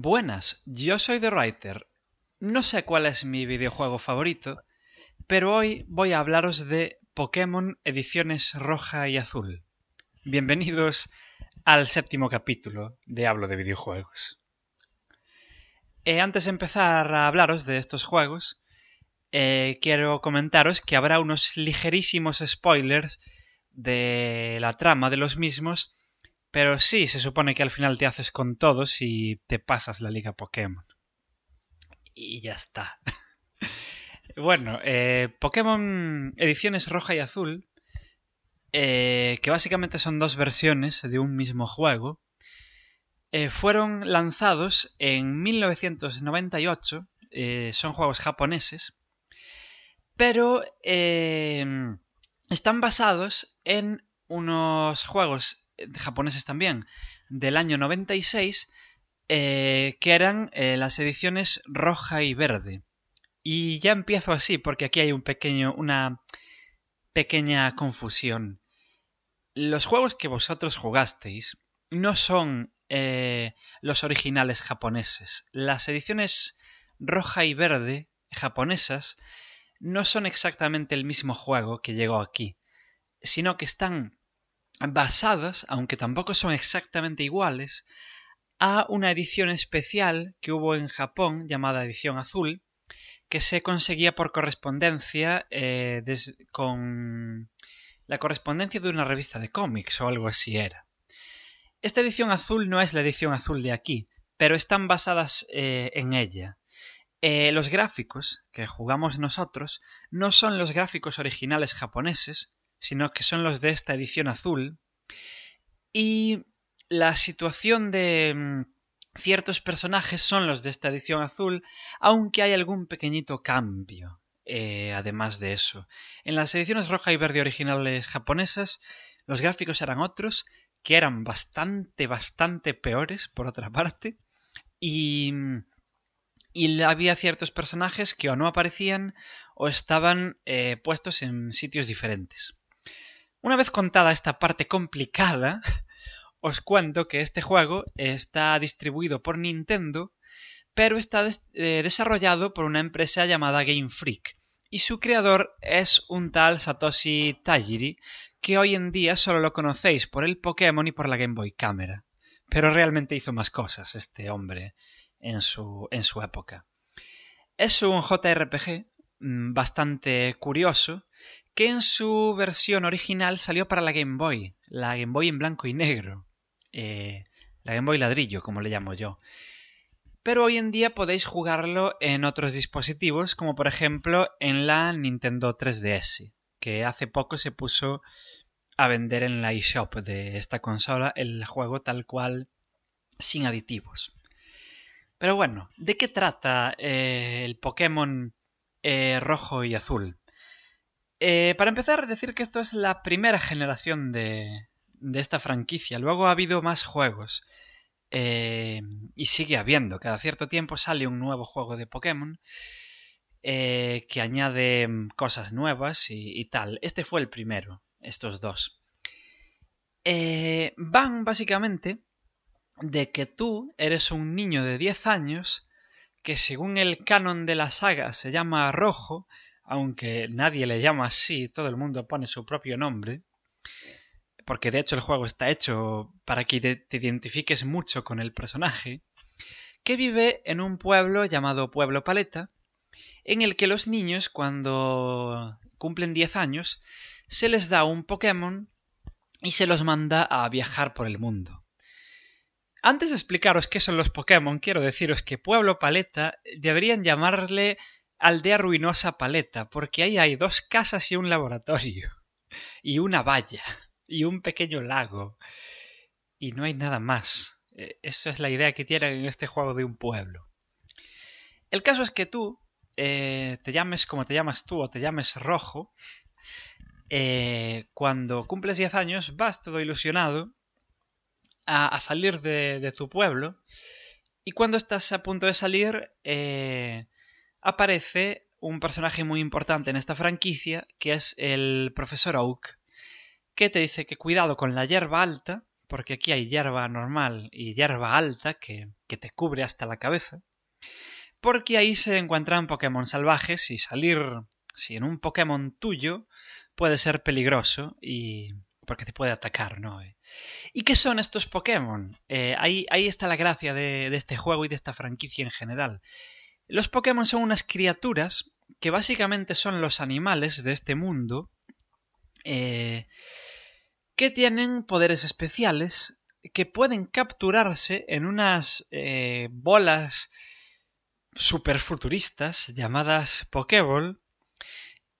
Buenas, yo soy The Writer. No sé cuál es mi videojuego favorito, pero hoy voy a hablaros de Pokémon Ediciones Roja y Azul. Bienvenidos al séptimo capítulo de Hablo de videojuegos. Eh, antes de empezar a hablaros de estos juegos, eh, quiero comentaros que habrá unos ligerísimos spoilers de la trama de los mismos pero sí, se supone que al final te haces con todos y te pasas la liga Pokémon. Y ya está. bueno, eh, Pokémon Ediciones Roja y Azul, eh, que básicamente son dos versiones de un mismo juego, eh, fueron lanzados en 1998, son juegos japoneses, pero están basados en unos juegos japoneses también, del año 96, eh, que eran eh, las ediciones roja y verde. Y ya empiezo así, porque aquí hay un pequeño, una pequeña confusión. Los juegos que vosotros jugasteis no son eh, los originales japoneses. Las ediciones roja y verde japonesas no son exactamente el mismo juego que llegó aquí, sino que están basadas, aunque tampoco son exactamente iguales, a una edición especial que hubo en Japón llamada edición azul, que se conseguía por correspondencia eh, con la correspondencia de una revista de cómics o algo así era. Esta edición azul no es la edición azul de aquí, pero están basadas eh, en ella. Eh, los gráficos que jugamos nosotros no son los gráficos originales japoneses, sino que son los de esta edición azul. Y la situación de mm, ciertos personajes son los de esta edición azul, aunque hay algún pequeñito cambio. Eh, además de eso, en las ediciones roja y verde originales japonesas, los gráficos eran otros, que eran bastante, bastante peores, por otra parte, y, y había ciertos personajes que o no aparecían o estaban eh, puestos en sitios diferentes. Una vez contada esta parte complicada, os cuento que este juego está distribuido por Nintendo, pero está eh, desarrollado por una empresa llamada Game Freak, y su creador es un tal Satoshi Tajiri, que hoy en día solo lo conocéis por el Pokémon y por la Game Boy Camera. Pero realmente hizo más cosas este hombre en su, en su época. Es un JRPG bastante curioso que en su versión original salió para la Game Boy, la Game Boy en blanco y negro, eh, la Game Boy ladrillo, como le llamo yo. Pero hoy en día podéis jugarlo en otros dispositivos, como por ejemplo en la Nintendo 3DS, que hace poco se puso a vender en la eShop de esta consola el juego tal cual sin aditivos. Pero bueno, ¿de qué trata eh, el Pokémon eh, rojo y azul? Eh, para empezar, decir que esto es la primera generación de, de esta franquicia. Luego ha habido más juegos. Eh, y sigue habiendo. Cada cierto tiempo sale un nuevo juego de Pokémon eh, que añade mm, cosas nuevas y, y, tal. Este fue el primero, estos dos. van básicamente de que tú eres un niño de 10 años que según el canon de la saga se llama Rojo aunque nadie le llama así, todo el mundo pone su propio nombre, porque de hecho el juego está hecho para que te identifiques mucho con el personaje, que vive en un pueblo llamado Pueblo Paleta, en el que los niños cuando cumplen 10 años se les da un Pokémon y se los manda a viajar por el mundo. Antes de explicaros qué son los Pokémon, quiero deciros que Pueblo Paleta deberían llamarle aldea ruinosa paleta, porque ahí hay dos casas y un laboratorio, y una valla, y un pequeño lago, y no hay nada más. E, Esa es la idea que tienen en este juego de un pueblo. El caso es que tú, eh, te llames como te llamas tú o te llames rojo, eh, cuando cumples 10 años vas todo ilusionado a, salir de, tu pueblo y cuando estás a punto de salir eh, aparece un personaje muy importante en esta franquicia, que es el profesor Oak, que te dice que cuidado con la hierba alta, porque aquí hay hierba normal y hierba alta que, que te cubre hasta la cabeza. Porque ahí se encuentran Pokémon salvajes y salir si en un Pokémon tuyo puede ser peligroso y porque te puede atacar, ¿no? ¿Y qué son estos Pokémon? Eh, ahí, ahí, está la gracia de, este juego y de esta franquicia en general. Los Pokémon son unas criaturas que básicamente son los animales de este mundo eh, que tienen poderes especiales que pueden capturarse en unas eh, bolas superfuturistas llamadas Pokéball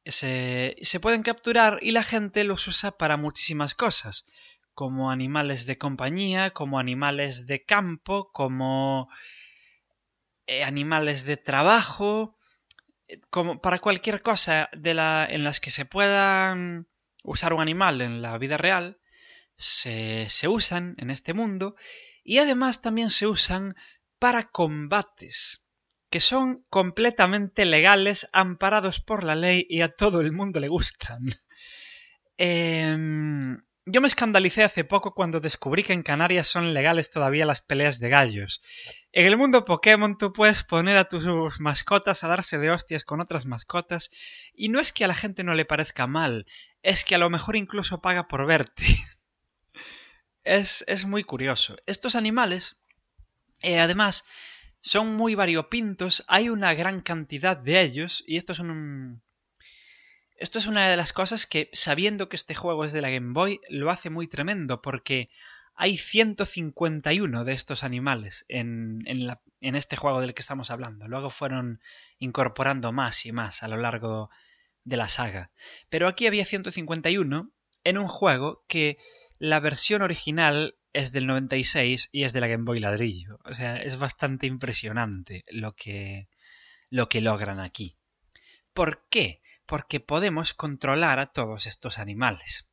se, se, pueden capturar y la gente los usa para muchísimas cosas, como animales de compañía, como animales de campo, como eh, animales de trabajo, eh, como para cualquier cosa de la, en las que se puedan usar un animal en la vida real, se, se usan en este mundo y además también se usan para combates que son completamente legales, amparados por la ley y a todo el mundo le gustan. Em, yo me escandalicé hace poco cuando descubrí que en Canarias son legales todavía las peleas de gallos. En el mundo Pokémon tú puedes poner a tus mascotas a darse de hostias con otras mascotas y no es que a la gente no le parezca mal, es que a lo mejor incluso paga por verte. es, es muy curioso. Estos animales, eh, además, son muy variopintos, hay una gran cantidad de ellos y esto es un... Esto es una de las cosas que, sabiendo que este juego es de la Game Boy, lo hace muy tremendo porque hay 151 de estos animales en, en, en este juego del que estamos hablando. Luego fueron incorporando más y más a lo largo de la saga. Pero aquí había 151 en un juego que la versión original es del 96 y es de la Game Boy ladrillo. O sea, es bastante impresionante lo que, lo que logran aquí. ¿Por qué? Porque podemos controlar a todos estos animales.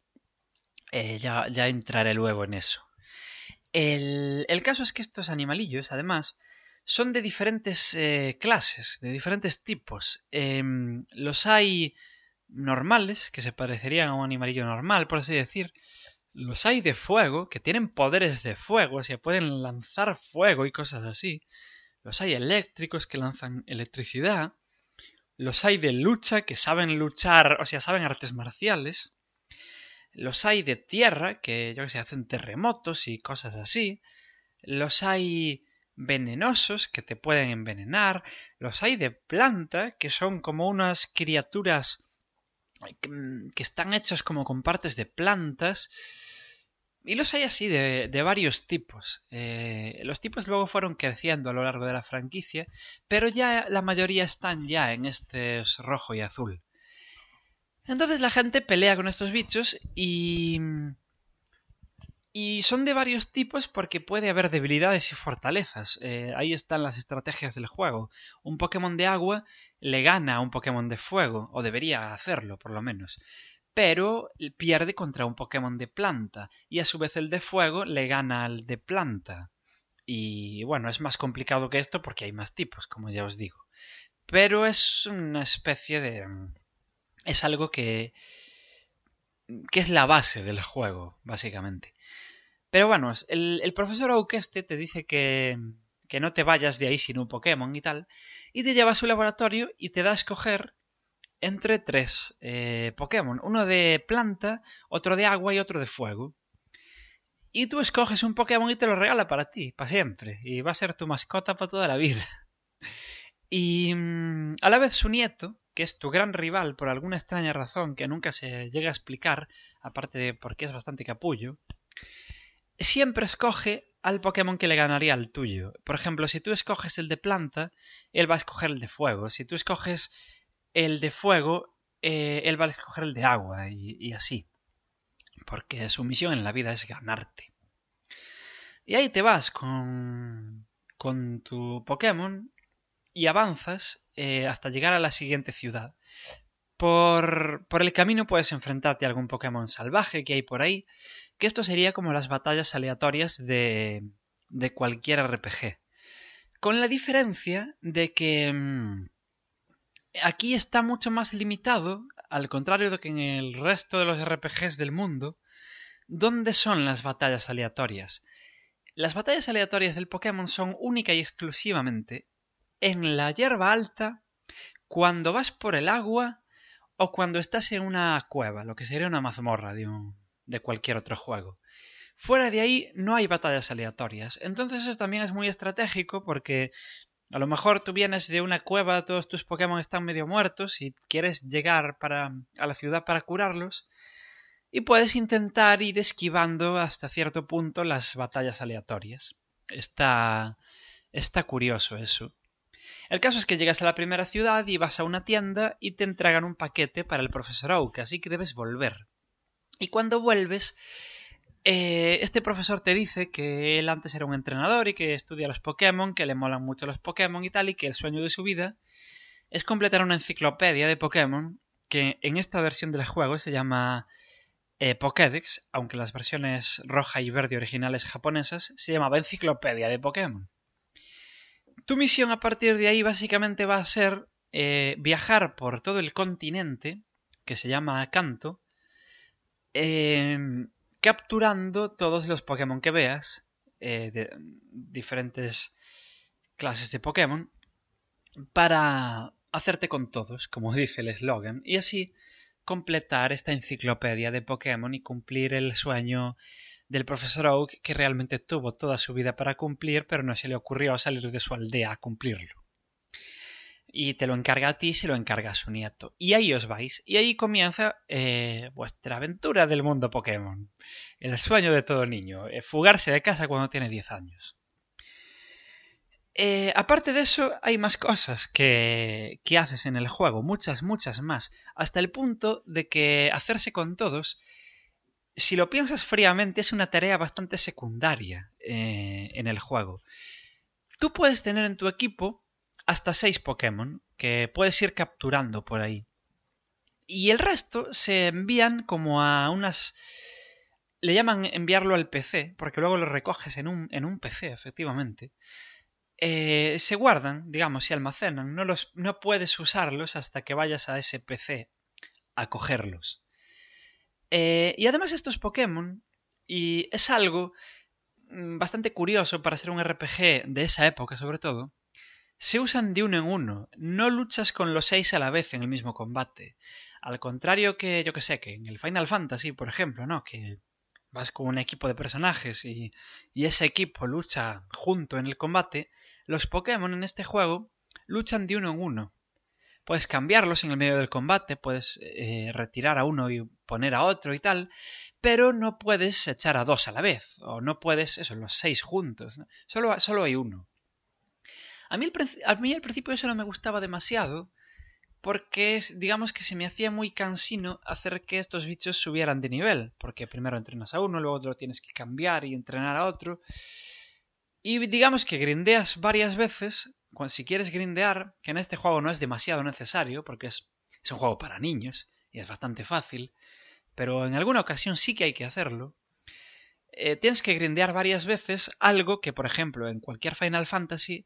Eh, ya, ya, entraré luego en eso. El, el, caso es que estos animalillos, además, son de diferentes eh, clases, de diferentes tipos. Eh, los hay normales, que se parecerían a un animalillo normal, por así decir, los hay de fuego, que tienen poderes de fuego, o sea, pueden lanzar fuego y cosas así. Los hay eléctricos que lanzan electricidad. Los hay de lucha que saben luchar, o sea, saben artes marciales. Los hay de tierra que, yo que sé, hacen terremotos y cosas así. Los hay venenosos que te pueden envenenar. Los hay de planta que son como unas criaturas que están hechos como con partes de plantas y los hay así de, varios tipos. Eh, los tipos luego fueron creciendo a lo largo de la franquicia, pero ya la mayoría están ya en este rojo y azul. Entonces la gente pelea con estos bichos y... Y son de varios tipos porque puede haber debilidades y fortalezas. Eh, ahí están las estrategias del juego. Un Pokémon de agua le gana a un Pokémon de fuego, o debería hacerlo por lo menos pero pierde contra un Pokémon de planta y a su vez el de fuego le gana al de planta. Y bueno, es más complicado que esto porque hay más tipos, como ya os digo. Pero es una especie de... es algo que... que es la base del juego, básicamente. Pero bueno, el, el profesor Auqueste te dice que, que no te vayas de ahí sin un Pokémon y tal, y te lleva a su laboratorio y te da a escoger entre tres eh, Pokémon, uno de planta, otro de agua y otro de fuego. Y tú escoges un Pokémon y te lo regala para ti, para siempre, y va a ser tu mascota para toda la vida. Y mm, a la vez su nieto, que es tu gran rival por alguna extraña razón que nunca se llega a explicar, aparte de porque es bastante capullo, siempre escoge al Pokémon que le ganaría al tuyo. Por ejemplo, si tú escoges el de planta, él va a escoger el de fuego. Si tú escoges el de fuego, eh, él va a escoger el de agua y, así. Porque su misión en la vida es ganarte. Y ahí te vas con, con tu Pokémon y avanzas eh, hasta llegar a la siguiente ciudad. Por, por, el camino puedes enfrentarte a algún Pokémon salvaje que hay por ahí, que esto sería como las batallas aleatorias de, de cualquier RPG. Con la diferencia de que mm, aquí está mucho más limitado, al contrario de que en el resto de los RPGs del mundo, ¿dónde son las batallas aleatorias? Las batallas aleatorias del Pokémon son única y exclusivamente en la hierba alta, cuando vas por el agua o cuando estás en una cueva, lo que sería una mazmorra de, de cualquier otro juego. Fuera de ahí no hay batallas aleatorias. Entonces eso también es muy estratégico porque a lo mejor tú vienes de una cueva, todos tus Pokémon están medio muertos y quieres llegar para, a la ciudad para curarlos. Y puedes intentar ir esquivando hasta cierto punto las batallas aleatorias. Está, está curioso eso. El caso es que llegas a la primera ciudad y vas a una tienda y te entregan un paquete para el profesor Oak, así que debes volver. Y cuando vuelves, eh, este profesor te dice que él antes era un entrenador y que estudia los Pokémon, que le molan mucho los Pokémon y tal, y que el sueño de su vida es completar una enciclopedia de Pokémon que en esta versión del juego se llama eh, Pokédex, aunque las versiones roja y verde originales japonesas se llamaba Enciclopedia de Pokémon. Tu misión a partir de ahí básicamente va a ser eh, viajar por todo el continente, que se llama Kanto, em, capturando todos los Pokémon que veas, eh, de diferentes clases de Pokémon, para hacerte con todos, como dice el eslogan, y así completar esta enciclopedia de Pokémon y cumplir el sueño del profesor Oak que realmente tuvo toda su vida para cumplir, pero no se le ocurrió salir de su aldea a cumplirlo. Y te lo encarga a ti y se lo encarga a su nieto. Y ahí os vais. Y ahí comienza eh, vuestra aventura del mundo Pokémon. El sueño de todo niño. Eh, fugarse de casa cuando tiene 10 años. Eh, aparte de eso, hay más cosas que, que haces en el juego. Muchas, muchas más. Hasta el punto de que hacerse con todos si lo piensas fríamente, es una tarea bastante secundaria en el juego. Tú puedes tener en tu equipo hasta 6 Pokémon que puedes ir capturando por ahí. Y el resto se envían como a unas... Le llaman enviarlo al PC, porque luego lo recoges en un, en un PC, efectivamente. Eh, se guardan, digamos, y almacenan. No, los, no puedes usarlos hasta que vayas a ese PC a cogerlos. Eh, y además estos Pokémon, y es algo mm, bastante curioso para ser un RPG de esa época sobre todo, se usan de uno en uno, no luchas con los seis a la vez en el mismo combate. Al contrario que, yo que sé, que en el Final Fantasy, por ejemplo, ¿no? Que vas con un equipo de personajes y, ese equipo lucha junto en el combate, los Pokémon en este juego luchan de uno en uno puedes cambiarlos en el medio del combate, puedes eh, retirar a uno y poner a otro y tal, pero no puedes echar a dos a la vez, o no puedes, eso, los seis juntos, solo, solo hay uno. A mí, al principio eso no me gustaba demasiado, porque digamos que se me hacía muy cansino hacer que estos bichos subieran de nivel, porque primero entrenas a uno, luego lo tienes que cambiar y entrenar a otro. Y digamos que grindeas varias veces si quieres grindear, que en este juego no es demasiado necesario, porque es, un juego para niños y es bastante fácil, pero en alguna ocasión sí que hay que hacerlo, eh, tienes que grindear varias veces algo que, por ejemplo, en cualquier Final Fantasy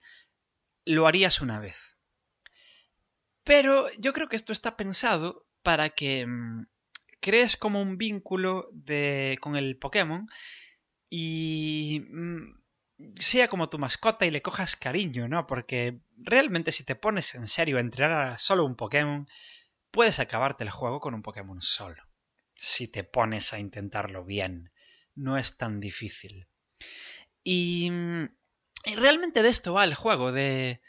lo harías una vez. Pero yo creo que esto está pensado para que mm, crees como un vínculo de, con el Pokémon y mm, sea como tu mascota y le cojas cariño, ¿no? Porque realmente si te pones en serio a entrenar a solo un Pokémon, puedes acabarte el juego con un Pokémon solo. Si te pones a intentarlo bien, no es tan difícil. Y, realmente de esto va el juego, de,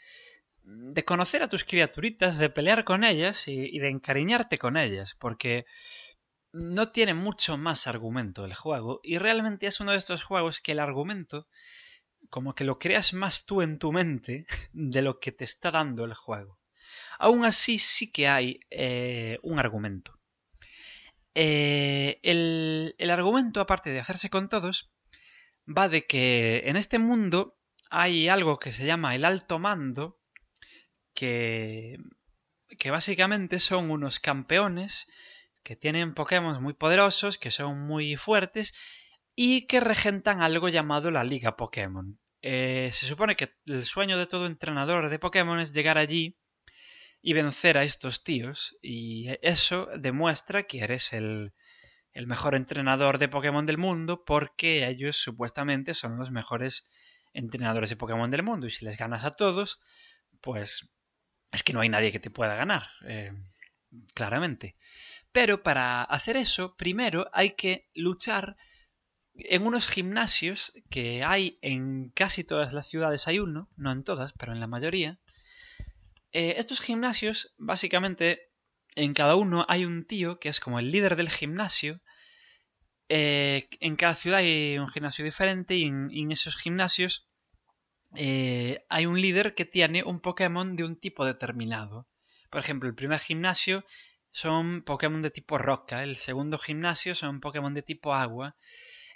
de conocer a tus criaturitas, de pelear con ellas y, y de encariñarte con ellas, porque no tiene mucho más argumento el juego y realmente es uno de estos juegos que el argumento como que lo creas más tú en tu mente de lo que te está dando el juego. Aún así sí que hay eh, un argumento. Eh, el, el argumento, aparte de hacerse con todos, va de que en este mundo hay algo que se llama el alto mando, que, que básicamente son unos campeones que tienen Pokémon muy poderosos, que son muy fuertes y que regentan algo llamado la Liga Pokémon. Eh, se supone que el sueño de todo entrenador de Pokémon es llegar allí y vencer a estos tíos, y eso demuestra que eres el, el mejor entrenador de Pokémon del mundo porque ellos supuestamente son los mejores entrenadores de Pokémon del mundo y si les ganas a todos, pues es que no hay nadie que te pueda ganar, eh, claramente. Pero para hacer eso, primero hay que luchar en unos gimnasios que hay en casi todas las ciudades, hay uno, no en todas, pero en la mayoría. Eh, estos gimnasios, básicamente, en cada uno hay un tío que es como el líder del gimnasio. Eh, en cada ciudad hay un gimnasio diferente y en, esos gimnasios eh, hay un líder que tiene un Pokémon de un tipo determinado. Por ejemplo, el primer gimnasio son Pokémon de tipo roca, el segundo gimnasio son Pokémon de tipo agua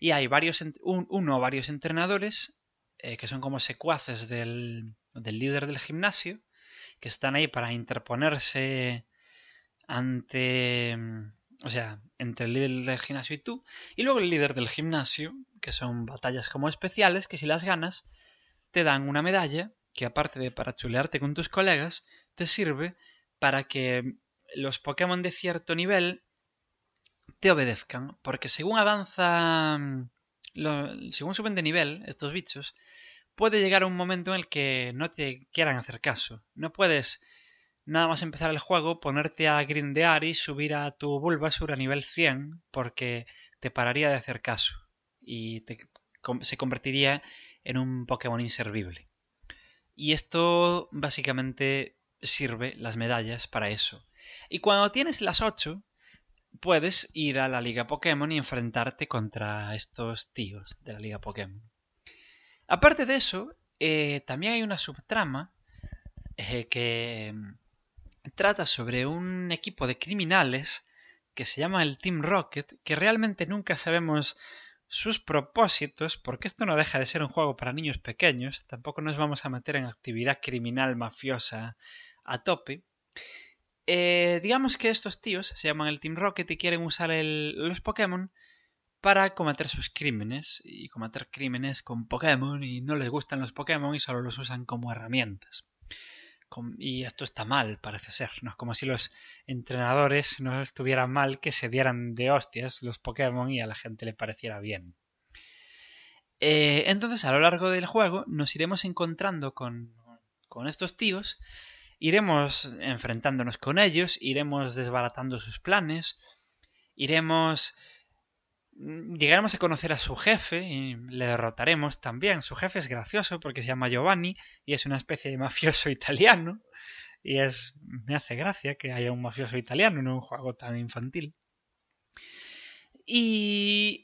y hay varios, uno o varios entrenadores eh, que son como secuaces del, del líder del gimnasio que están ahí para interponerse ante o sea, entre el líder del gimnasio y tú, y luego el líder del gimnasio, que son batallas como especiales, que si las ganas, te dan una medalla, que aparte de para chulearte con tus colegas, te sirve para que los Pokémon de cierto nivel te obedezcan, porque según avanza, según suben de nivel estos bichos, puede llegar un momento en el que no te quieran hacer caso. No puedes nada más empezar el juego ponerte a grindear y subir a tu Bulbasur a nivel 100 porque te pararía de hacer caso y se convertiría en un Pokémon inservible. Y esto básicamente sirve las medallas para eso. Y cuando tienes las 8, puedes ir a la Liga Pokémon y enfrentarte contra estos tíos de la Liga Pokémon. Aparte de eso, eh, también hay una subtrama eh, que trata sobre un equipo de criminales que se llama el Team Rocket, que realmente nunca sabemos sus propósitos, porque esto no deja de ser un juego para niños pequeños, tampoco nos vamos a meter en actividad criminal mafiosa a tope. Eh, digamos que estos tíos se llaman el Team Rocket y quieren usar los Pokémon para cometer sus crímenes y cometer crímenes con Pokémon y no les gustan los Pokémon y solo los usan como herramientas. Y esto está mal, parece ser, ¿no? Como si los entrenadores no estuvieran mal que se dieran de hostias los Pokémon y a la gente le pareciera bien. Eh, entonces, a lo largo del juego nos iremos encontrando con, con estos tíos, iremos enfrentándonos con ellos, iremos desbaratando sus planes, iremos llegaremos a conocer a su jefe y le derrotaremos también. Su jefe es gracioso porque se llama Giovanni y es una especie de mafioso italiano. Y es. me hace gracia que haya un mafioso italiano en un juego tan infantil. Y.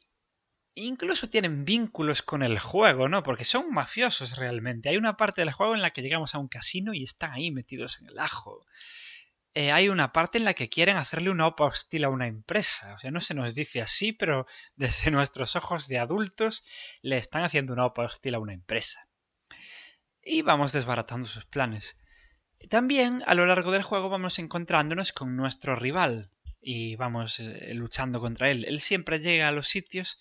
incluso tienen vínculos con el juego, ¿no? Porque son mafiosos realmente. Hay una parte del juego en la que llegamos a un casino y están ahí metidos en el ajo. Eh, hay una parte en la que quieren hacerle una OPA hostil a una empresa. O sea, no se nos dice así, pero desde nuestros ojos de adultos le están haciendo una OPA hostil a una empresa. Y vamos desbaratando sus planes. También a lo largo del juego vamos encontrándonos con nuestro rival y vamos eh, luchando contra él. Él siempre llega a los sitios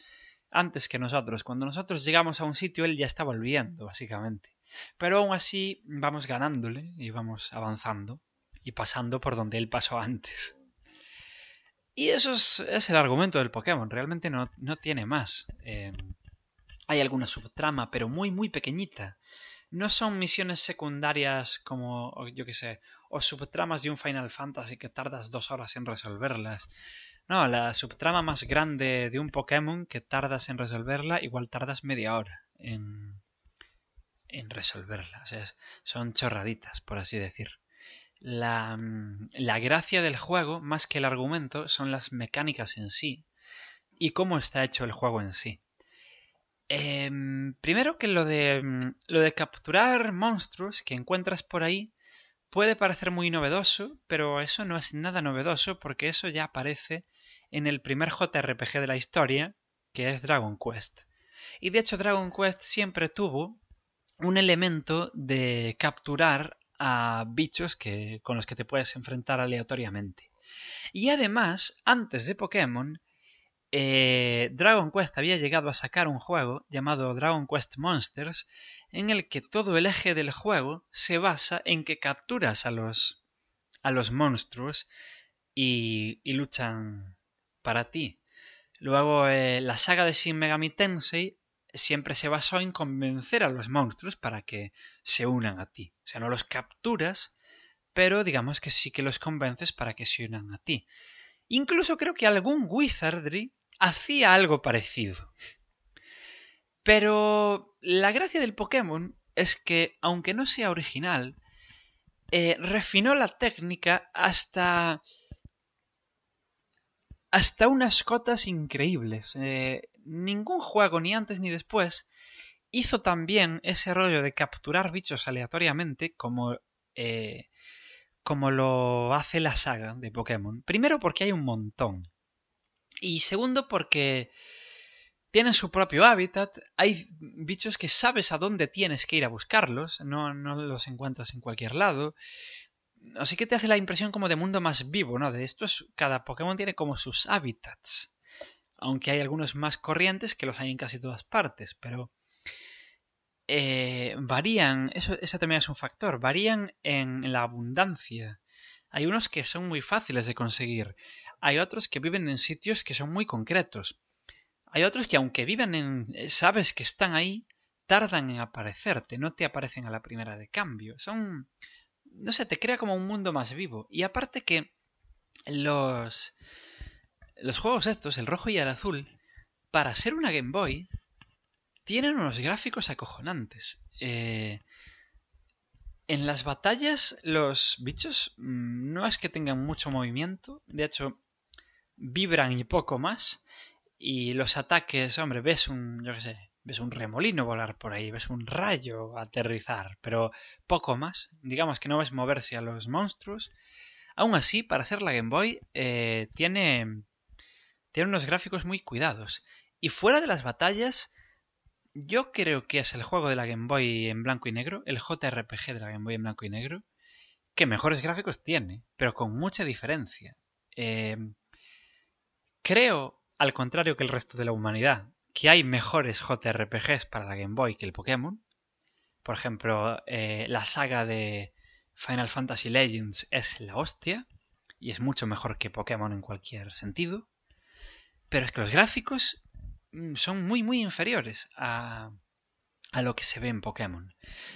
antes que nosotros. Cuando nosotros llegamos a un sitio, él ya está volviendo, básicamente. Pero aún así vamos ganándole y vamos avanzando y pasando por donde él pasó antes. Y eso es, el argumento del Pokémon, realmente no, tiene más. Eh, hay alguna subtrama, pero muy, muy pequeñita. No son misiones secundarias como, yo qué sé, o subtramas de un Final Fantasy que tardas dos horas en resolverlas. No, la subtrama más grande de un Pokémon que tardas en resolverla, igual tardas media hora en, en resolverla. son chorraditas, por así decir. La, mm, la, gracia del juego, más que el argumento, son las mecánicas en sí y cómo está hecho el juego en sí. Em, primero que lo de, mm, lo de capturar monstruos que encuentras por ahí puede parecer muy novedoso, pero eso no es nada novedoso porque eso ya aparece en el primer JRPG de la historia, que es Dragon Quest. Y de hecho Dragon Quest siempre tuvo un elemento de capturar a bichos que, con los que te puedes enfrentar aleatoriamente. Y además, antes de Pokémon, eh, Dragon Quest había llegado a sacar un juego llamado Dragon Quest Monsters, en el que todo el eje del juego se basa en que capturas a los, a los monstruos y, y luchan para ti. Luego, eh, la saga de Shin Megami Tensei siempre se basó en convencer a los monstruos para que se unan a ti. O sea, no los capturas, pero digamos que sí que los convences para que se unan a ti. Incluso creo que algún Wizardry hacía algo parecido. Pero la gracia del Pokémon es que, aunque no sea original, eh, refinó la técnica hasta hasta unas cotas increíbles. Eh, ningún juego, ni antes ni después, hizo también ese rollo de capturar bichos aleatoriamente como, eh, como lo hace la saga de Pokémon. Primero porque hay un montón. Y segundo porque tienen su propio hábitat. Hay bichos que sabes a dónde tienes que ir a buscarlos. No, no los encuentras en cualquier lado. Así que te hace la impresión como de mundo más vivo, ¿no? De esto es, cada Pokémon tiene como sus hábitats. Aunque hay algunos más corrientes que los hay en casi todas partes, pero eh, varían, eso, ese también es un factor, varían en la abundancia. Hay unos que son muy fáciles de conseguir, hay otros que viven en sitios que son muy concretos. Hay otros que aunque viven en... sabes que están ahí, tardan en aparecerte, no te aparecen a la primera de cambio. Son no sé, te crea como un mundo más vivo. Y aparte que los, los juegos estos, el rojo y el azul, para ser una Game Boy, tienen unos gráficos acojonantes. Eh, en las batallas los bichos mm, no es que tengan mucho movimiento, de hecho vibran y poco más. Y los ataques, hombre, ves un, yo qué sé, ves un remolino volar por ahí, ves un rayo aterrizar, pero poco más. Digamos que no ves moverse a los monstruos. Aún así, para ser la Game Boy, eh, tiene, tiene unos gráficos muy cuidados. Y fuera de las batallas, yo creo que es el juego de la Game Boy en blanco y negro, el JRPG de la Game Boy en blanco y negro, que mejores gráficos tiene, pero con mucha diferencia. Eh, creo, al contrario que el resto de la humanidad, que hay mejores JRPGs para la Game Boy que el Pokémon. Por ejemplo, eh, la saga de Final Fantasy Legends es la hostia y es mucho mejor que Pokémon en cualquier sentido. Pero es que los gráficos mm, son muy muy inferiores a, a lo que se ve en Pokémon.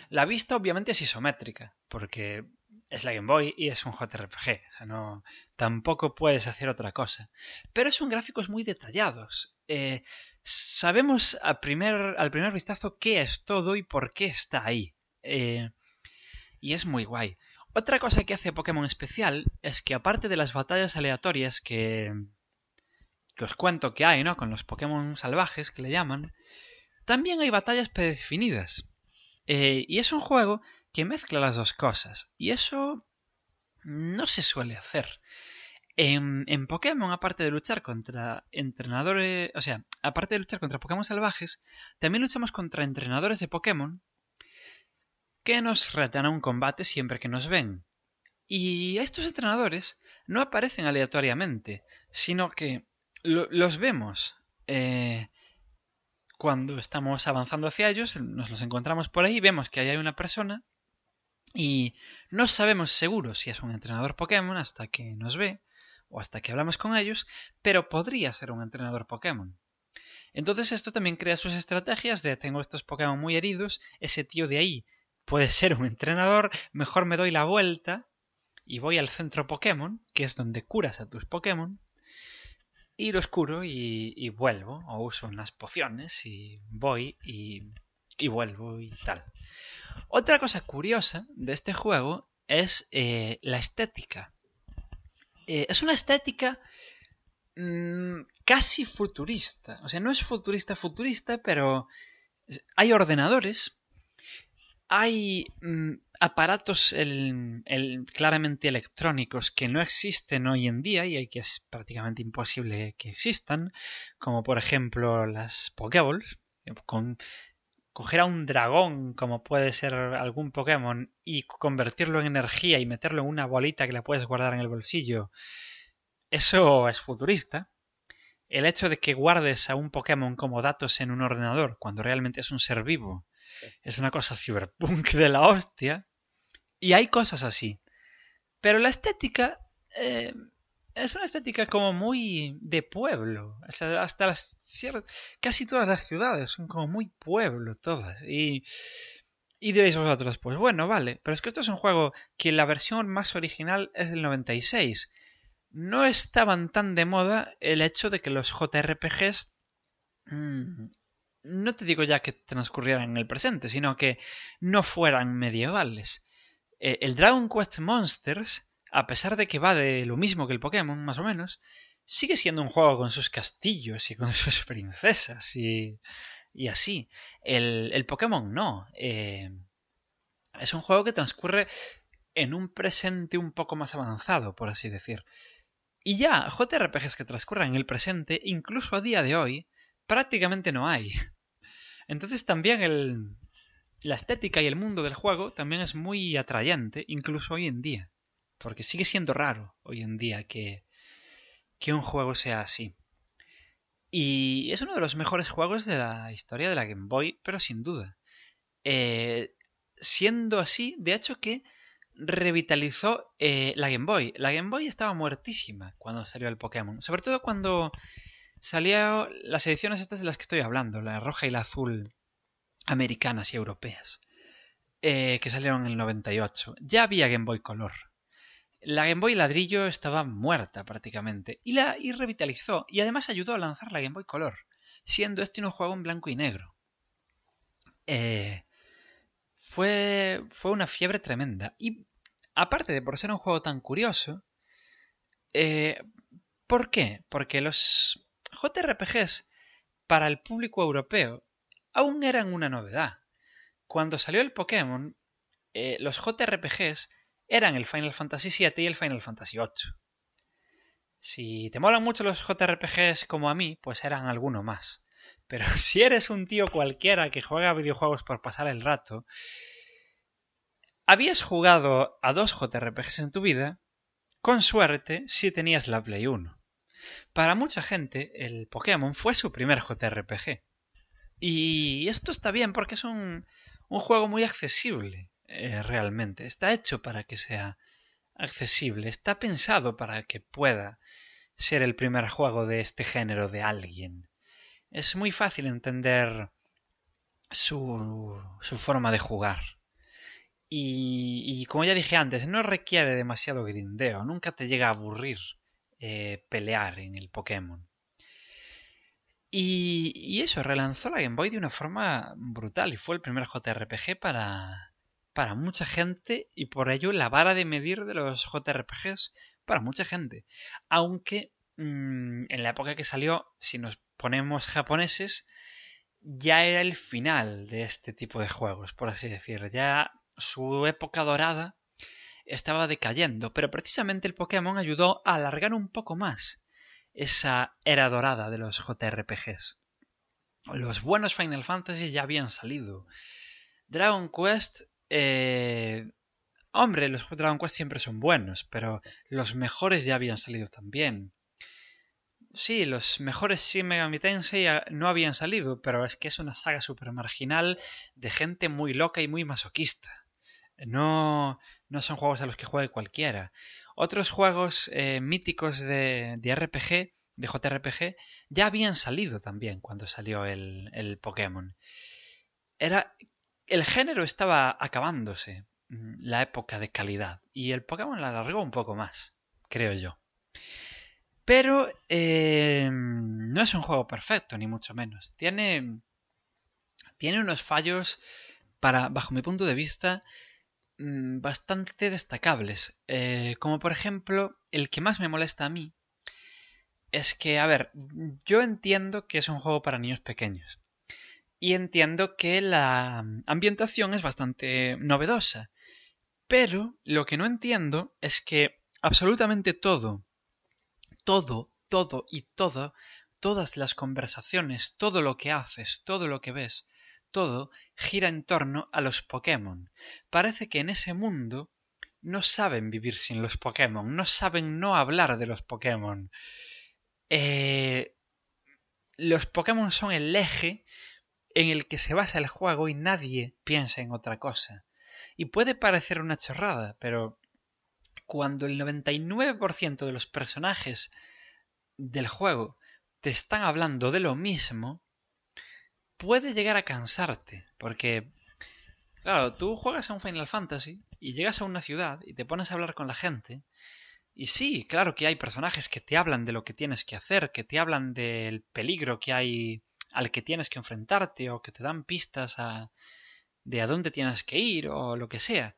La vista obviamente es isométrica, porque es la Game Boy y es un JRPG. O sea, no, tampoco puedes hacer otra cosa. Pero son gráficos muy detallados. Eh, sabemos al primer, al primer vistazo qué es todo y por qué está ahí. Eh, y es muy guay. Otra cosa que hace Pokémon especial es que aparte de las batallas aleatorias que, que os cuento que hay, ¿no? Con los Pokémon salvajes que le llaman, también hay batallas predefinidas. Eh, y es un juego que mezcla las dos cosas. Y eso no se suele hacer. En, Pokémon, aparte de luchar contra entrenadores, o sea, aparte de luchar contra Pokémon salvajes, también luchamos contra entrenadores de Pokémon que nos retan a un combate siempre que nos ven. Y estos entrenadores no aparecen aleatoriamente, sino que los vemos eh, cuando estamos avanzando hacia ellos, nos los encontramos por ahí, vemos que hay una persona y no sabemos seguro si es un entrenador Pokémon hasta que nos ve o hasta que hablamos con ellos, pero podría ser un entrenador Pokémon. Entonces esto también crea sus estrategias de tengo estos Pokémon muy heridos, ese tío de ahí puede ser un entrenador, mejor me doy la vuelta y voy al centro Pokémon, que es donde curas a tus Pokémon, y los curo y, vuelvo, o uso unas pociones y voy y, y, vuelvo y tal. Otra cosa curiosa de este juego es eh, la estética. Eh, es una estética mm, casi futurista. O sea, no es futurista futurista, pero hay ordenadores, hay mm, aparatos claramente electrónicos que no existen hoy en día y que es prácticamente imposible que existan, como por ejemplo las Pokéballs, con coger a un dragón, como puede ser algún Pokémon, y convertirlo en energía y meterlo en una bolita que la puedes guardar en el bolsillo, eso es futurista. El hecho de que guardes a un Pokémon como datos en un ordenador, cuando realmente es un ser vivo, es una cosa cyberpunk de la hostia. Y hay cosas así. Pero la estética eh, es una estética como muy de pueblo. hasta las casi todas las ciudades son como muy pueblo todas. Y, y diréis vosotros, pues bueno, vale, pero es que esto es un juego que la versión más original es del 96. No estaban tan de moda el hecho de que los JRPGs... Mm, no te digo ya que transcurrieran en el presente, sino que no fueran medievales. Eh, el Dragon Quest Monsters a pesar de que va de lo mismo que el Pokémon, más o menos, sigue siendo un juego con sus castillos y con sus princesas y, y así. El, el, Pokémon no. Eh, es un juego que transcurre en un presente un poco más avanzado, por así decir. Y ya, JRPGs que transcurran en el presente, incluso a día de hoy, prácticamente no hay. Entonces también el, la estética y el mundo del juego también es muy atrayente, incluso hoy en día. Porque sigue siendo raro hoy en día que, que un juego sea así. Y es uno de los mejores juegos de la historia de la Game Boy, pero sin duda. Eh, siendo así, de hecho que revitalizó eh, la Game Boy. La Game Boy estaba muertísima cuando salió el Pokémon. Sobre todo cuando salían las ediciones estas de las que estoy hablando, la roja y la azul americanas y europeas, eh, que salieron en el 98. Ya había Game Boy Color. La Game Boy ladrillo estaba muerta prácticamente y la y revitalizó y además ayudó a lanzar la Game Boy Color, siendo este un juego en blanco y negro. Eh, fue, fue una fiebre tremenda y aparte de por ser un juego tan curioso, eh, ¿por qué? Porque los JRPGs para el público europeo aún eran una novedad. Cuando salió el Pokémon, eh, los JRPGs eran el Final Fantasy VII y el Final Fantasy VIII. Si te molan mucho los JRPGs como a mí, pues eran alguno más. Pero si eres un tío cualquiera que juega videojuegos por pasar el rato, habías jugado a dos JRPGs en tu vida, con suerte si tenías la Play 1. Para mucha gente, el Pokémon fue su primer JRPG. Y esto está bien porque es un, juego muy accesible. Eh, realmente. Está hecho para que sea accesible, está pensado para que pueda ser el primer juego de este género de alguien. Es muy fácil entender su, su forma de jugar. Y, y, como ya dije antes, no requiere demasiado grindeo, nunca te llega a aburrir eh, pelear en el Pokémon. Y, y, eso, relanzó la Game Boy de una forma brutal y fue el primer JRPG para, para mucha gente y por ello la vara de medir de los JRPGs para mucha gente. Aunque mm, en la época que salió, si nos ponemos japoneses, ya era el final de este tipo de juegos, por así decirlo. Ya su época dorada estaba decayendo, pero precisamente el Pokémon ayudó a alargar un poco más esa era dorada de los JRPGs. Los buenos Final Fantasy ya habían salido. Dragon Quest eh, hombre, los Dragon Quest siempre son buenos, pero los mejores ya habían salido también. Sí, los mejores Shin Megami Tensei no habían salido, pero es que es una saga super marginal de gente muy loca y muy masoquista. No, no son juegos a los que juegue cualquiera. Otros juegos eh, míticos de, de, RPG, de JRPG, ya habían salido también cuando salió el, el Pokémon. Era el género estaba acabándose, mm, la época de calidad, y el Pokémon la alargó un poco más, creo yo. Pero eh, no es un juego perfecto, ni mucho menos. Tiene, tiene unos fallos, para, bajo mi punto de vista, mm, bastante destacables. Eh, como por ejemplo, el que más me molesta a mí es que, a ver, yo entiendo que es un juego para niños pequeños y entiendo que la ambientación es bastante novedosa. Pero lo que no entiendo es que absolutamente todo, todo, todo y todo, todas las conversaciones, todo lo que haces, todo lo que ves, todo gira en torno a los Pokémon. Parece que en ese mundo no saben vivir sin los Pokémon, no saben no hablar de los Pokémon. Eh, los Pokémon son el eje en el que se basa el juego y nadie piensa en otra cosa. Y puede parecer una chorrada, pero cuando el 99% de los personajes del juego te están hablando de lo mismo, puede llegar a cansarte, porque, claro, tú juegas a un Final Fantasy y llegas a una ciudad y te pones a hablar con la gente, y sí, claro que hay personajes que te hablan de lo que tienes que hacer, que te hablan del peligro que hay al que tienes que enfrentarte, o que te dan pistas a, de a dónde tienes que ir, o lo que sea.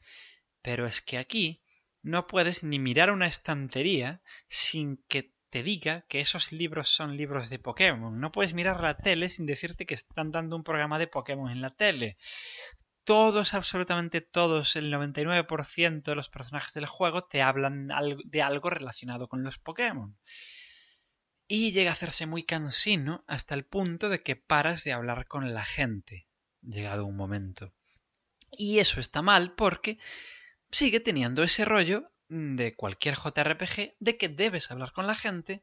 Pero es que aquí no puedes ni mirar una estantería sin que te diga que esos libros son libros de Pokémon. No puedes mirar la tele sin decirte que están dando un programa de Pokémon en la tele. Todos, absolutamente todos, el 99% de los personajes del juego te hablan de algo relacionado con los Pokémon. Y llega a hacerse muy cansino hasta el punto de que paras de hablar con la gente, llegado un momento. Y eso está mal porque sigue teniendo ese rollo de cualquier JRPG de que debes hablar con la gente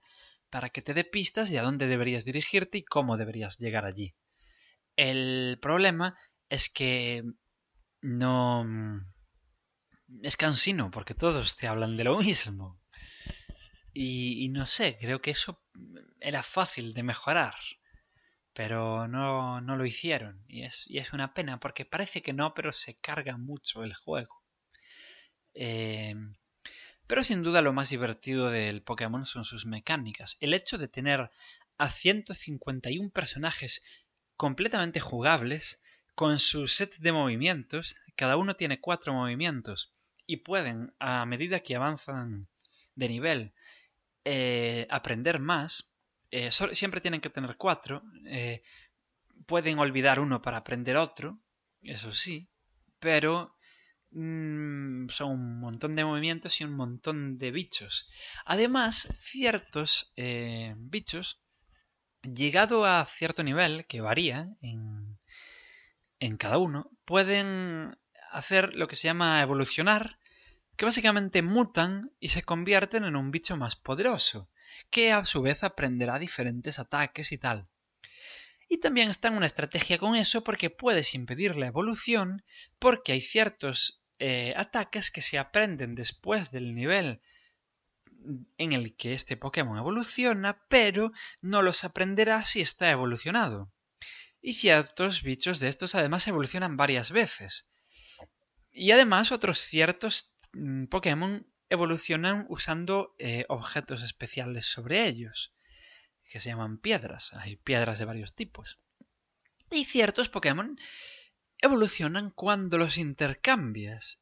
para que te dé pistas de a dónde deberías dirigirte y cómo deberías llegar allí. El problema es que no... es cansino porque todos te hablan de lo mismo. Y, no sé, creo que eso era fácil de mejorar. Pero no, no lo hicieron. Y es, y es una pena porque parece que no, pero se carga mucho el juego. Eh, pero sin duda lo más divertido del Pokémon son sus mecánicas. El hecho de tener a 151 personajes completamente jugables con su set de movimientos, cada uno tiene cuatro movimientos y pueden, a medida que avanzan de nivel, eh, aprender más. Eh, siempre tienen que tener cuatro. Eh, pueden olvidar uno para aprender otro, eso sí, pero Mm, son un montón de movimientos y un montón de bichos. Además, ciertos eh, bichos, llegado a cierto nivel, que varía en, en cada uno, pueden hacer lo que se llama evolucionar, que básicamente mutan y se convierten en un bicho más poderoso, que a su vez aprenderá diferentes ataques y tal. Y también está en una estrategia con eso porque puedes impedir la evolución porque hay ciertos eh, ataques que se aprenden después del nivel en el que este Pokémon evoluciona, pero no los aprenderá si está evolucionado. Y ciertos bichos de estos además evolucionan varias veces. Y además otros ciertos mm, Pokémon evolucionan usando eh, objetos especiales sobre ellos, que se llaman piedras. Hay piedras de varios tipos. Y ciertos Pokémon evolucionan cuando los intercambias.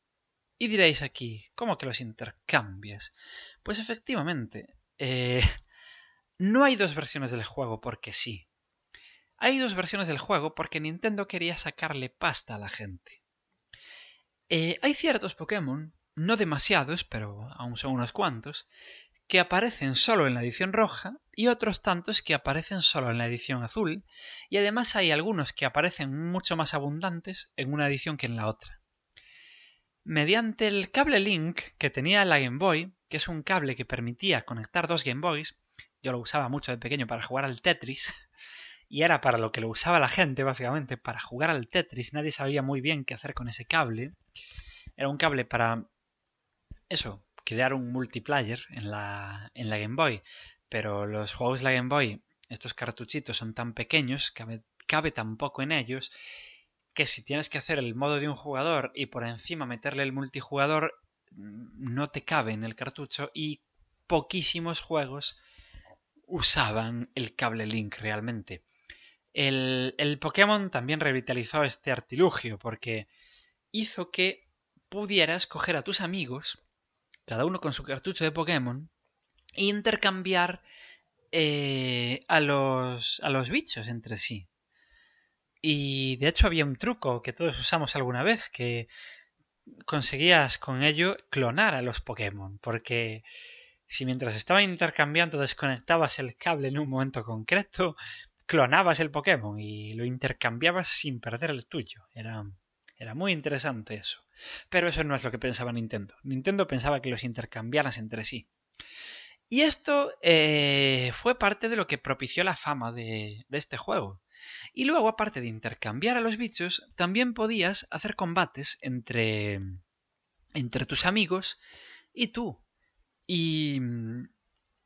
Y diréis aquí, ¿cómo que los intercambias? Pues efectivamente, eh, no hay dos versiones del juego porque sí. Hay dos versiones del juego porque Nintendo quería sacarle pasta a la gente. Eh, hay ciertos Pokémon, no demasiados, pero aún son unos cuantos, que aparecen solo en la edición roja y otros tantos que aparecen solo en la edición azul, y además hay algunos que aparecen mucho más abundantes en una edición que en la otra. Mediante el cable Link que tenía la Game Boy, que es un cable que permitía conectar dos Game Boys, yo lo usaba mucho de pequeño para jugar al Tetris, y era para lo que lo usaba la gente, básicamente, para jugar al Tetris. Nadie sabía muy bien qué hacer con ese cable. Era un cable para eso, crear un multiplayer en la, Game Boy, pero los juegos de la Game Boy, estos cartuchitos son tan pequeños, cabe, cabe tan poco en ellos, que si tienes que hacer el modo de un jugador y por encima meterle el multijugador, mm, no te cabe en el cartucho y poquísimos juegos usaban el cable Link realmente. El Pokémon también revitalizó este artilugio porque hizo que pudieras coger a tus amigos cada uno con su cartucho de Pokémon, e intercambiar eh, a, los, a los bichos entre sí. Y de hecho había un truco que todos usamos alguna vez, que conseguías con ello clonar a los Pokémon, porque si mientras estaban intercambiando desconectabas el cable en un momento concreto, clonabas el Pokémon y lo intercambiabas sin perder el tuyo. Era, era muy interesante eso. Pero eso no es lo que pensaba Nintendo. Nintendo pensaba que los intercambiaras entre sí. Y esto eh, fue parte de lo que propició la fama de, de este juego. Y luego, aparte de intercambiar a los bichos, también podías hacer combates entre, entre tus amigos y tú. Y mm,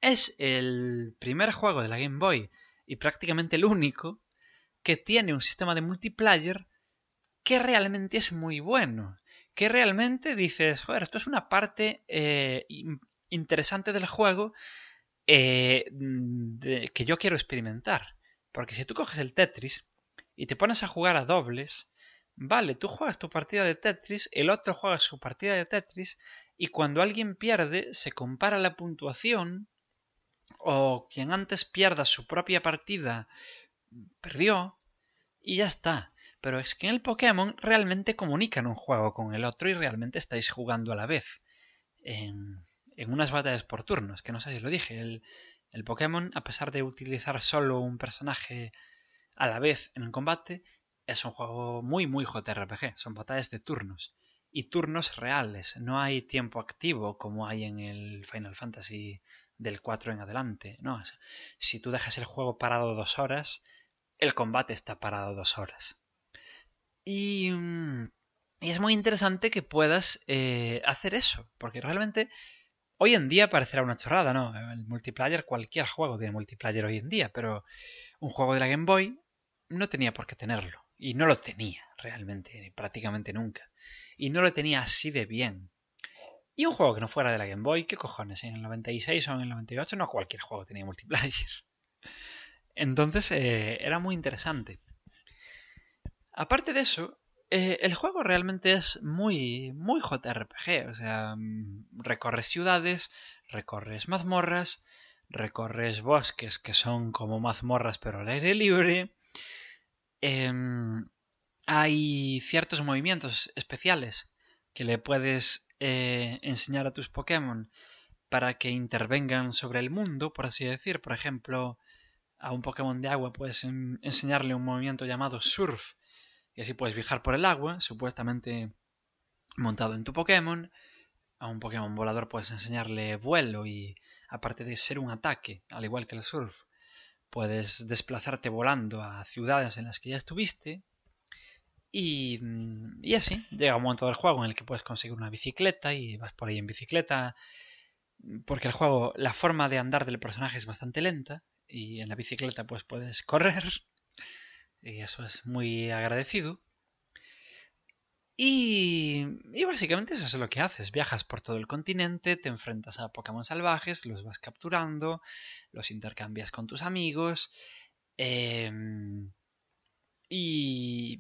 es el primer juego de la Game Boy y prácticamente el único que tiene un sistema de multiplayer que realmente es muy bueno. Que realmente dices, joder, esto es una parte eh, interesante del juego eh, que yo quiero experimentar. Porque si tú coges el Tetris y te pones a jugar a dobles, vale, tú juegas tu partida de Tetris, el otro juega su partida de Tetris, y cuando alguien pierde, se compara la puntuación, o quien antes pierda su propia partida, perdió, y ya está. Pero es que en el Pokémon realmente comunican un juego con el otro y realmente estáis jugando a la vez. En, unas batallas por turnos, que no sé si lo dije. El, el Pokémon, a pesar de utilizar solo un personaje a la vez en un combate, es un juego muy, muy JRPG. Son batallas de turnos. Y turnos reales. No hay tiempo activo como hay en el Final Fantasy del 4 en adelante. No, si tú dejas el juego parado dos horas, el combate está parado dos horas. Y, mm, y es muy interesante que puedas eh, hacer eso, porque realmente Hoy en día parecerá una chorrada, ¿no? El multiplayer, cualquier juego tiene multiplayer hoy en día, pero un juego de la Game Boy no tenía por qué tenerlo. Y no lo tenía realmente, prácticamente nunca. Y no lo tenía así de bien. Y un juego que no fuera de la Game Boy, ¿qué cojones? En el 96 o en el 98 no cualquier juego tenía multiplayer. Entonces eh, era muy interesante. Aparte de eso, eh, el juego realmente es muy, muy JRPG. O sea, mm, recorres ciudades, recorres mazmorras, recorres bosques que son como mazmorras pero al aire libre. Em, hay ciertos movimientos especiales que le puedes eh, enseñar a tus Pokémon para que intervengan sobre el mundo, por así decir. Por ejemplo, a un Pokémon de agua puedes enseñarle un movimiento llamado Surf, y así puedes viajar por el agua, supuestamente montado en tu Pokémon. A un Pokémon volador puedes enseñarle vuelo y aparte de ser un ataque, al igual que el surf, puedes desplazarte volando a ciudades en las que ya estuviste. Y, y así, llega un momento del juego en el que puedes conseguir una bicicleta y vas por ahí en bicicleta. Porque el juego, la forma de andar del personaje es bastante lenta y en la bicicleta pues puedes correr y eso es muy agradecido. Y, y, básicamente eso es lo que haces. Viajas por todo el continente, te enfrentas a Pokémon salvajes, los vas capturando, los intercambias con tus amigos. Em, y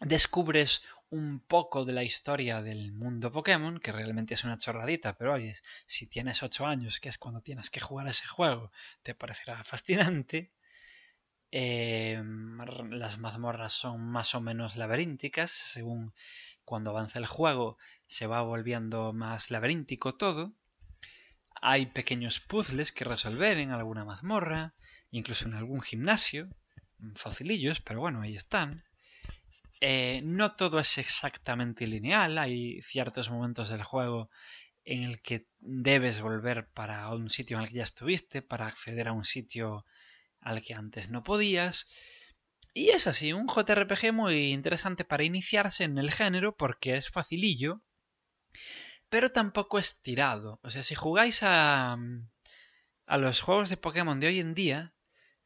descubres un poco de la historia del mundo Pokémon, que realmente es una chorradita, pero oye, si tienes 8 años, que es cuando tienes que jugar ese juego, te parecerá fascinante. Em, las mazmorras son más o menos laberínticas, según cuando avanza el juego se va volviendo más laberíntico todo. Hay pequeños puzzles que resolver en alguna mazmorra, incluso en algún gimnasio, facilillos, pero bueno, ahí están. Eh, no todo es exactamente lineal, hay ciertos momentos del juego en el que debes volver para un sitio en el que ya estuviste, para acceder a un sitio al que antes no podías. Y es así, un JRPG muy interesante para iniciarse en el género porque es facilillo, pero tampoco es tirado. O sea, si jugáis a, a los juegos de Pokémon de hoy en día,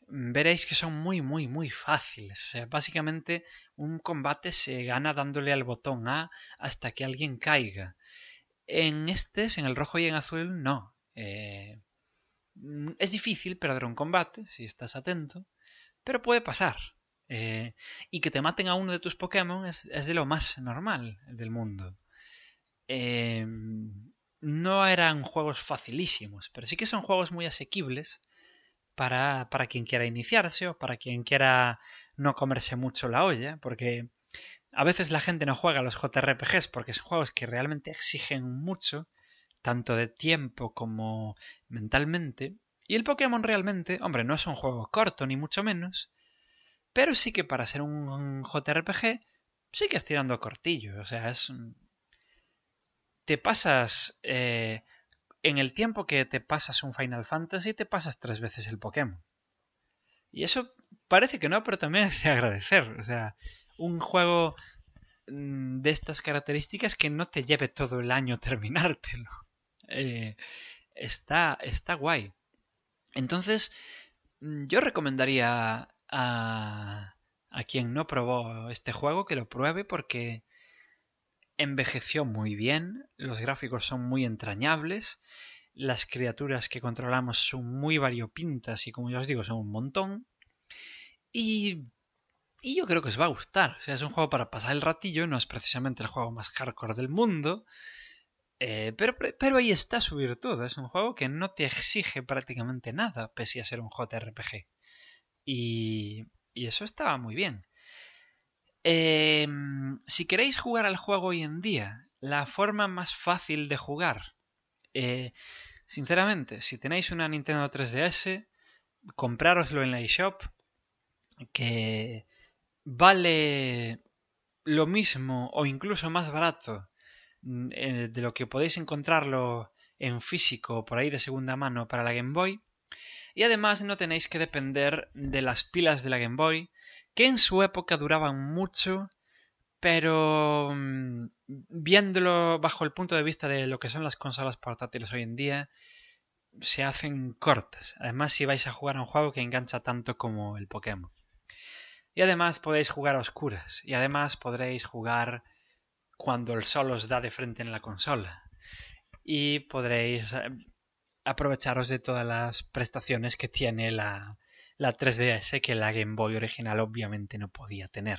veréis que son muy, muy, muy fáciles. O sea, básicamente un combate se gana dándole al botón A hasta que alguien caiga. En este, en el rojo y en azul, no. Eh, es difícil perder un combate, si estás atento, pero puede pasar. Eh, y que te maten a uno de tus Pokémon es, de lo más normal del mundo. Eh, no eran juegos facilísimos, pero sí que son juegos muy asequibles para, para quien quiera iniciarse o para quien quiera no comerse mucho la olla, porque a veces la gente no juega los JRPGs porque son juegos que realmente exigen mucho tanto de tiempo como mentalmente. Y el Pokémon realmente, hombre, no es un juego corto ni mucho menos, pero sí que para ser un JRPG sí que es tirando cortillo, o sea, es... Te pasas... Eh, en el tiempo que te pasas un Final Fantasy, te pasas tres veces el Pokémon. Y eso parece que no, pero también es de agradecer. O sea, un juego mm, de estas características que no te lleve todo el año terminártelo. Eh, está, está guay. Entonces, mm, yo recomendaría a, a quien no probó este juego que lo pruebe porque envejeció muy bien, los gráficos son muy entrañables, las criaturas que controlamos son muy variopintas y como ya os digo son un montón. Y, y yo creo que os va a gustar. O sea, es un juego para pasar el ratillo, no es precisamente el juego más hardcore del mundo. Eh, pero, pero ahí está su virtud. Es un juego que no te exige prácticamente nada, pese a ser un JRPG. Y, y eso estaba muy bien. Em, si queréis jugar al juego hoy en día, la forma más fácil de jugar, eh, sinceramente, si tenéis una Nintendo 3DS, comprároslo en la eShop, que vale lo mismo o incluso más barato eh, de lo que podéis encontrarlo en físico por ahí de segunda mano para la Game Boy. Y además no tenéis que depender de las pilas de la Game Boy, que en su época duraban mucho, pero mm, viéndolo bajo el punto de vista de lo que son las consolas portátiles hoy en día, se hacen cortas. Además, si vais a jugar a un juego que engancha tanto como el Pokémon. Y además podéis jugar a oscuras. Y además podréis jugar cuando el sol os da de frente en la consola. Y podréis eh, aprovecharos de todas las prestaciones que tiene la, la 3DS que la Game Boy original obviamente no podía tener.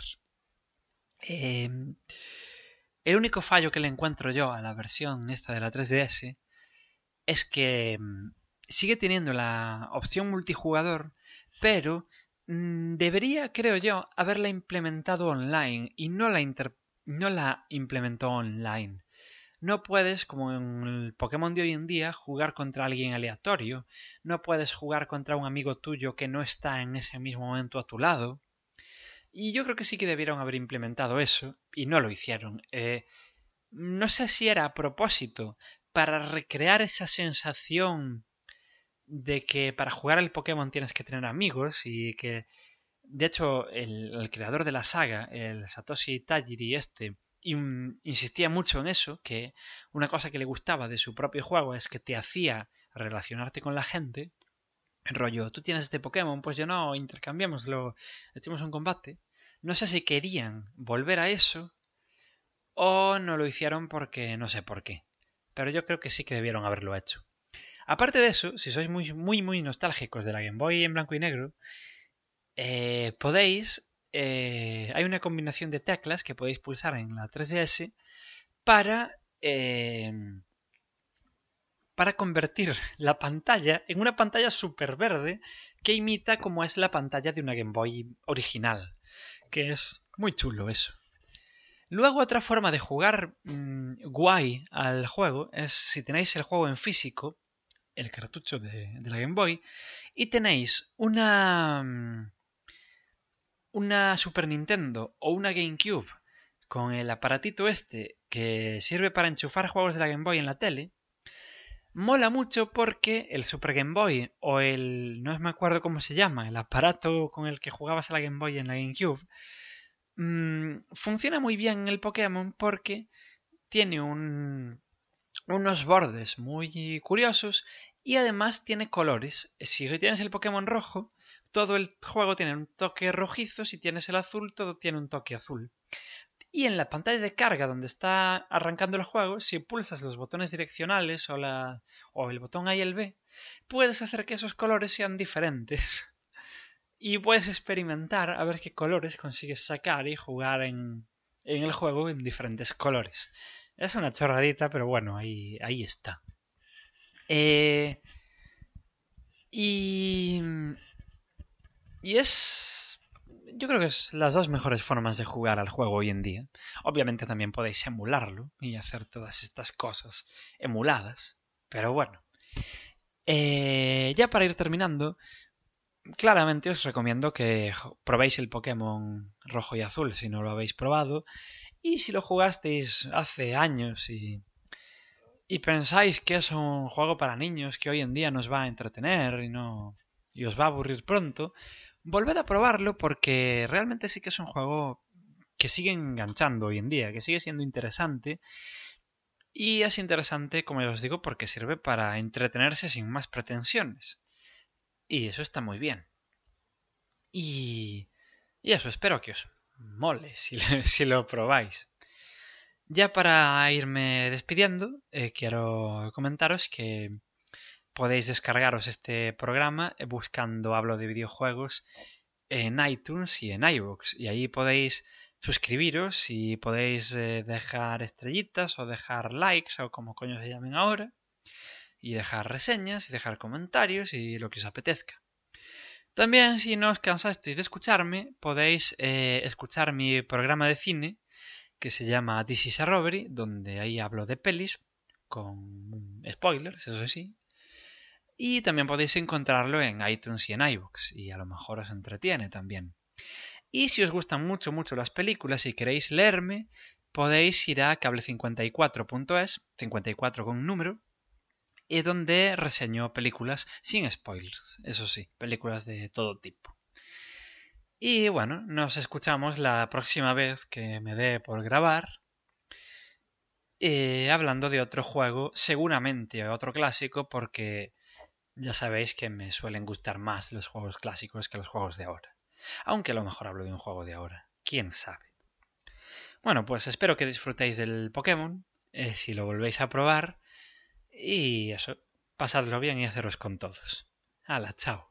Em, el único fallo que le encuentro yo a la versión esta de la 3DS es que em, sigue teniendo la opción multijugador, pero mm, debería, creo yo, haberla implementado online y no la, no la implementó online. No puedes, como en el Pokémon de hoy en día, jugar contra alguien aleatorio. No puedes jugar contra un amigo tuyo que no está en ese mismo momento a tu lado. Y yo creo que sí que debieron haber implementado eso, y no lo hicieron. Eh, no sé si era a propósito, para recrear esa sensación de que para jugar al Pokémon tienes que tener amigos y que, de hecho, el, creador de la saga, el Satoshi Tajiri este, insistía mucho en eso, que una cosa que le gustaba de su propio juego es que te hacía relacionarte con la gente. En rollo, tú tienes este Pokémon, pues yo no, intercambiémoslo, echemos un combate. No sé si querían volver a eso o no lo hicieron porque no sé por qué. Pero yo creo que sí que debieron haberlo hecho. Aparte de eso, si sois muy, muy, muy nostálgicos de la Game Boy en blanco y negro, eh, podéis eh, hay una combinación de teclas que podéis pulsar en la 3DS para, eh, para convertir la pantalla en una pantalla super verde que imita como es la pantalla de una Game Boy original, que es muy chulo eso. Luego otra forma de jugar mm, guay al juego es si tenéis el juego en físico, el cartucho de, de la Game Boy, y tenéis una... Una Super Nintendo o una GameCube con el aparatito este que sirve para enchufar juegos de la Game Boy en la tele, mola mucho porque el Super Game Boy o el no me acuerdo cómo se llama, el aparato con el que jugabas a la Game Boy en la GameCube, mmm, funciona muy bien en el Pokémon porque tiene un, unos bordes muy curiosos y además tiene colores. Si tienes el Pokémon rojo, todo el juego tiene un toque rojizo, si tienes el azul, todo tiene un toque azul. Y en la pantalla de carga donde está arrancando el juego, si pulsas los botones direccionales o, el botón A y el B, puedes hacer que esos colores sean diferentes. y puedes experimentar a ver qué colores consigues sacar y jugar en, en el juego en diferentes colores. Es una chorradita, pero bueno, ahí, ahí está. Eh, y y es... Yo creo que es las dos mejores formas de jugar al juego hoy en día. Obviamente también podéis emularlo y hacer todas estas cosas emuladas. Pero bueno. Eh, ya para ir terminando, claramente os recomiendo que probéis el Pokémon rojo y azul si no lo habéis probado. Y si lo jugasteis hace años y, y pensáis que es un juego para niños que hoy en día nos va a entretener y no y os va a aburrir pronto, volved a probarlo porque realmente sí que es un juego que sigue enganchando hoy en día, que sigue siendo interesante. Y es interesante, como ya os digo, porque sirve para entretenerse sin más pretensiones. Y eso está muy bien. Y, y eso, espero que os mole si, lo probáis. Ya para irme despidiendo, eh, quiero comentaros que podéis descargaros este programa buscando Hablo de videojuegos en iTunes y en iVoox. Y ahí podéis suscribiros y podéis eh, dejar estrellitas o dejar likes o como coño se llamen ahora. Y dejar reseñas y dejar comentarios y lo que os apetezca. También, si no os cansasteis de escucharme, podéis eh, escuchar mi programa de cine que se llama This is a Robbery, donde ahí hablo de pelis con spoilers, eso sí. Y también podéis encontrarlo en iTunes y en iVoox, y a lo mejor os entretiene también. Y si os gustan mucho, mucho las películas y queréis leerme, podéis ir a cable54.es, 54 con número, y donde reseño películas sin spoilers, eso sí, películas de todo tipo. Y bueno, nos escuchamos la próxima vez que me dé por grabar, eh, hablando de otro juego, seguramente otro clásico, porque ya sabéis que me suelen gustar más los juegos clásicos que los juegos de ahora. Aunque a lo mejor hablo de un juego de ahora, quién sabe. Bueno, pues espero que disfrutéis del Pokémon, eh, si lo volvéis a probar, y eso, pasadlo bien y haceros con todos. Hala, chao.